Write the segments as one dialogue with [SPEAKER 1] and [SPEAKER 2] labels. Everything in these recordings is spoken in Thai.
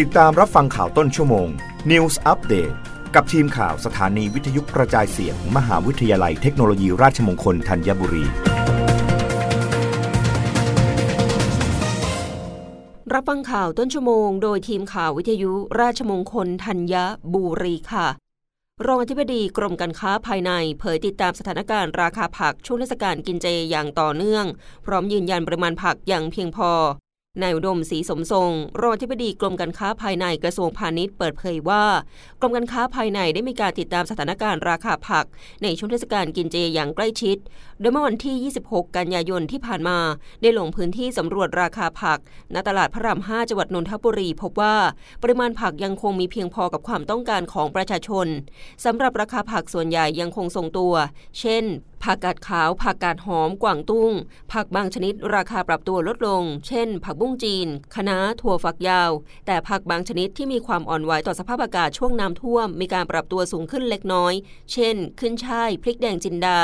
[SPEAKER 1] ติดตามรับฟังข่าวต้นชั่วโมง News Update กับทีมข่าวสถานีวิทยุกระจายเสียงมมหาวิทยาลัยเทคโนโลยีราชมงคลธัญบุรี
[SPEAKER 2] รับฟังข่าวต้นชั่วโมง โดยทีมข่าววิทยุราชมงคลธัญบุรีค่ะ รองอธิบดีกรมการค้าภายใน เผยติดตามสถานการณ์ราคาผักช่วงเทศกาลกินเจอย่างต่อเนื่อง พร้อมยืนยันปริมาณผักอย่างเพียงพอ นายอุดมศรีสมทรงรองอธิบดีกรมการค้าภายในกระทรวงพาณิชย์เปิดเผยว่า กรมการค้าภายในได้มีการติดตามสถานการณ์ราคาผัก ในช่วงเทศกาลกินเจอย่างใกล้ชิด โดยเมื่อวันที่ 26 กันยายนที่ผ่านมา ได้ลงพื้นที่สำรวจราคาผัก ณตลาดพระราม 5 จังหวัดนนทบุรี พบว่าปริมาณผักยังคงมีเพียงพอกับความต้องการของประชาชนสำหรับราคาผักส่วนใหญ่ยังคงทรงตัว เช่น ผักกาดขาว ผักกาดหอม กวางตุ้ง ผักบางชนิดราคาปรับตัวลดลง เช่น ผักบุ้งจีน คะน้า ถั่วฝักยาว แต่ผักบางชนิดที่มีความอ่อนไหวต่อสภาพอากาศช่วงน้ำท่วม มีการปรับตัวสูงขึ้นเล็กน้อย เช่น ขึ้นช่าย พริกแดงจินดา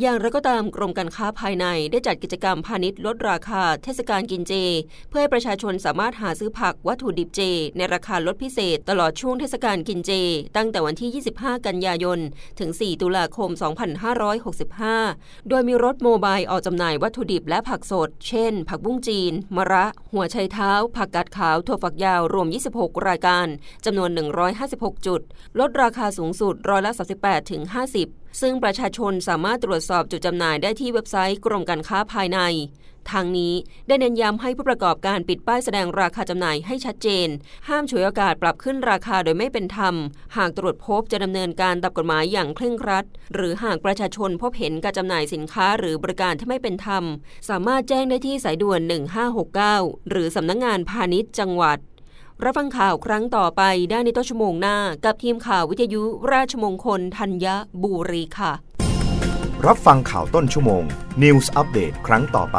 [SPEAKER 2] อย่างไรก็ตามกรมการค้าภายในได้จัดกิจกรรมพาณิชย์ลดราคา เทศกาลกินเจ เพื่อให้ประชาชนสามารถหาซื้อผักวัตถุดิบเจ ในราคาลดพิเศษ ตลอดช่วงเทศกาลกินเจ ตั้งแต่วันที่ 25 กันยายน ถึง 4 ตุลาคม 2565โดยมีรถโมบายออกจำหน่ายวัตถุดิบและผักสด เช่น ผักบุ้งจีน มะระ หัวไชเท้า ผักกาดขาว ถั่วฝักยาว รวม 26 รายการ จำนวน 156 จุด ลดราคาสูงสุดร้อยละ38ถึง50 ซึ่งประชาชนสามารถตรวจสอบจุดจำหน่ายได้ที่เว็บไซต์กรมการค้าภายในทางนี้ได้เน้นย้ำให้ผู้ประกอบการปิดป้ายแสดงราคาจำหน่ายให้ชัดเจน ห้ามฉวยโอกาสปรับขึ้นราคาโดยไม่เป็นธรรม หากตรวจพบจะดำเนินการตามกฎหมายอย่างเคร่งครัด หรือหากประชาชนพบเห็นการจำหน่ายสินค้าหรือบริการที่ไม่เป็นธรรม สามารถแจ้งได้ที่สายด่วน 1569 หรือสำนักงงานพาณิชย์จังหวัด รับฟังข่าวครั้งต่อไปได้ในต้นชั่วโมงหน้า กับทีมข่าววิทยุราชมงคลธัญบุรีค่ะ
[SPEAKER 1] รับฟังข่าวต้นชั่วโมง News อัปเดตครั้งต่อไป